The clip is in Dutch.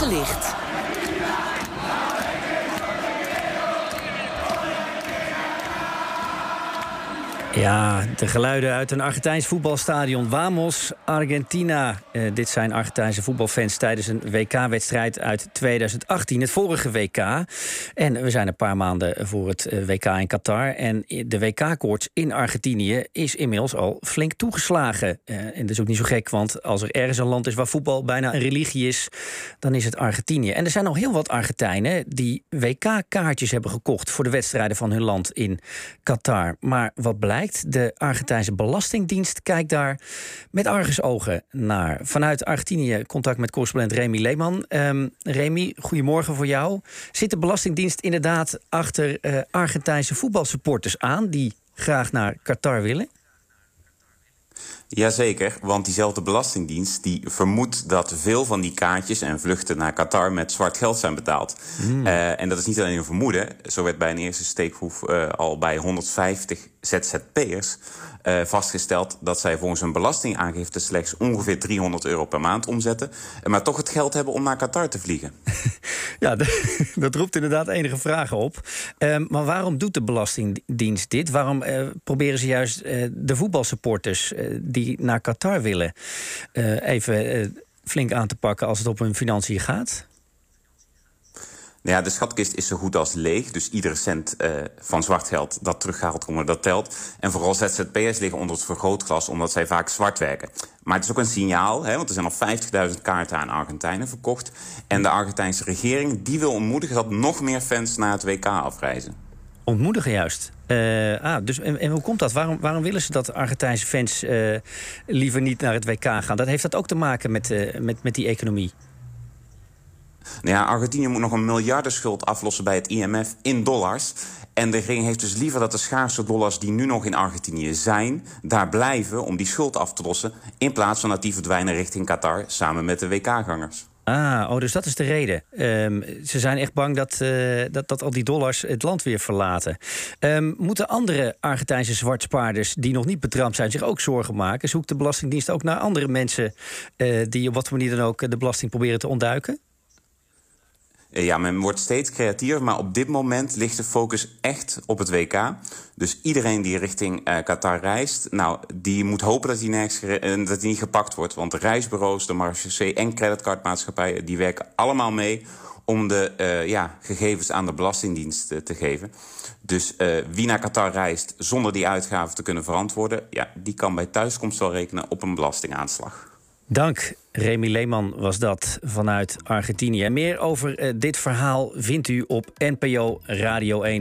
Toegelicht. Ja, de geluiden uit een Argentijns voetbalstadion. Wamos, Argentina. Eh, dit zijn Argentijnse voetbalfans tijdens een WK-wedstrijd uit 2018. Het vorige WK. En we zijn een paar maanden voor het eh, WK in Qatar. En de WK-koorts in Argentinië is inmiddels al flink toegeslagen. Eh, en dat is ook niet zo gek, want als er ergens een land is waar voetbal bijna een religie is, dan is het Argentinië. En er zijn al heel wat Argentijnen die WK-kaartjes hebben gekocht voor de wedstrijden van hun land in Qatar. Maar wat blijkt? De Argentijnse Belastingdienst kijkt daar met argusogen naar. Vanuit Argentinië contact met correspondent Remy Leeman. Um, Remy, goedemorgen voor jou. Zit de Belastingdienst inderdaad achter uh, Argentijnse voetbalsupporters aan... die graag naar Qatar willen? Jazeker, want diezelfde Belastingdienst die vermoedt dat veel van die kaartjes en vluchten naar Qatar met zwart geld zijn betaald. Mm. Uh, en dat is niet alleen een vermoeden. Zo werd bij een eerste steekproef uh, al bij 150 ZZP'ers uh, vastgesteld dat zij volgens hun belastingaangifte slechts ongeveer 300 euro per maand omzetten. Maar toch het geld hebben om naar Qatar te vliegen. Ja, dat roept inderdaad enige vragen op. Uh, maar waarom doet de Belastingdienst dit? Waarom uh, proberen ze juist de voetbalsupporters die naar Qatar willen even flink aan te pakken als het op hun financiën gaat? Nou ja, de schatkist is zo goed als leeg. Dus iedere cent uh, van zwart geld dat teruggehaald komt, dat telt. En vooral ZZP'ers liggen onder het vergrootglas omdat zij vaak zwart werken. Maar het is ook een signaal, hè, want er zijn al 50.000 kaarten aan Argentijnen verkocht. En de Argentijnse regering die wil ontmoedigen dat nog meer fans naar het WK afreizen. Ontmoedigen juist. Uh, ah, dus, en, hoe komt dat? Waarom, waarom willen ze dat Argentijnse fans uh, liever niet naar het WK gaan? Dat heeft dat ook te maken met, uh, met, met die economie? Nou ja, Argentinië moet nog een miljardenschuld aflossen bij het IMF in dollars. En de regering heeft dus liever dat de schaarse dollars die nu nog in Argentinië zijn, daar blijven om die schuld af te lossen. In plaats van dat die verdwijnen richting Qatar samen met de WK-gangers. Ah, oh, dus dat is de reden. Um, ze zijn echt bang dat, uh, dat, dat al die dollars het land weer verlaten. Um, moeten andere Argentijnse zwartspaarders die nog niet betrampt zijn zich ook zorgen maken? Zoekt de Belastingdienst ook naar andere mensen uh, die op wat voor manier dan ook de belasting proberen te ontduiken? Ja, men wordt steeds creatiever, maar op dit moment ligt de focus echt op het WK. Dus iedereen die richting uh, Qatar reist, nou, die moet hopen dat hij, uh, dat niet gepakt wordt. Want de reisbureaus, de marechaussee en creditcardmaatschappijen... die werken allemaal mee om de ja, gegevens aan de Belastingdienst te geven. Dus wie naar Qatar reist zonder die uitgaven te kunnen verantwoorden... Ja, die kan bij thuiskomst wel rekenen op een belastingaanslag. Dank. Remy Leeman was dat vanuit Argentinië. Meer over uh, dit verhaal vindt u op NPO Radio 1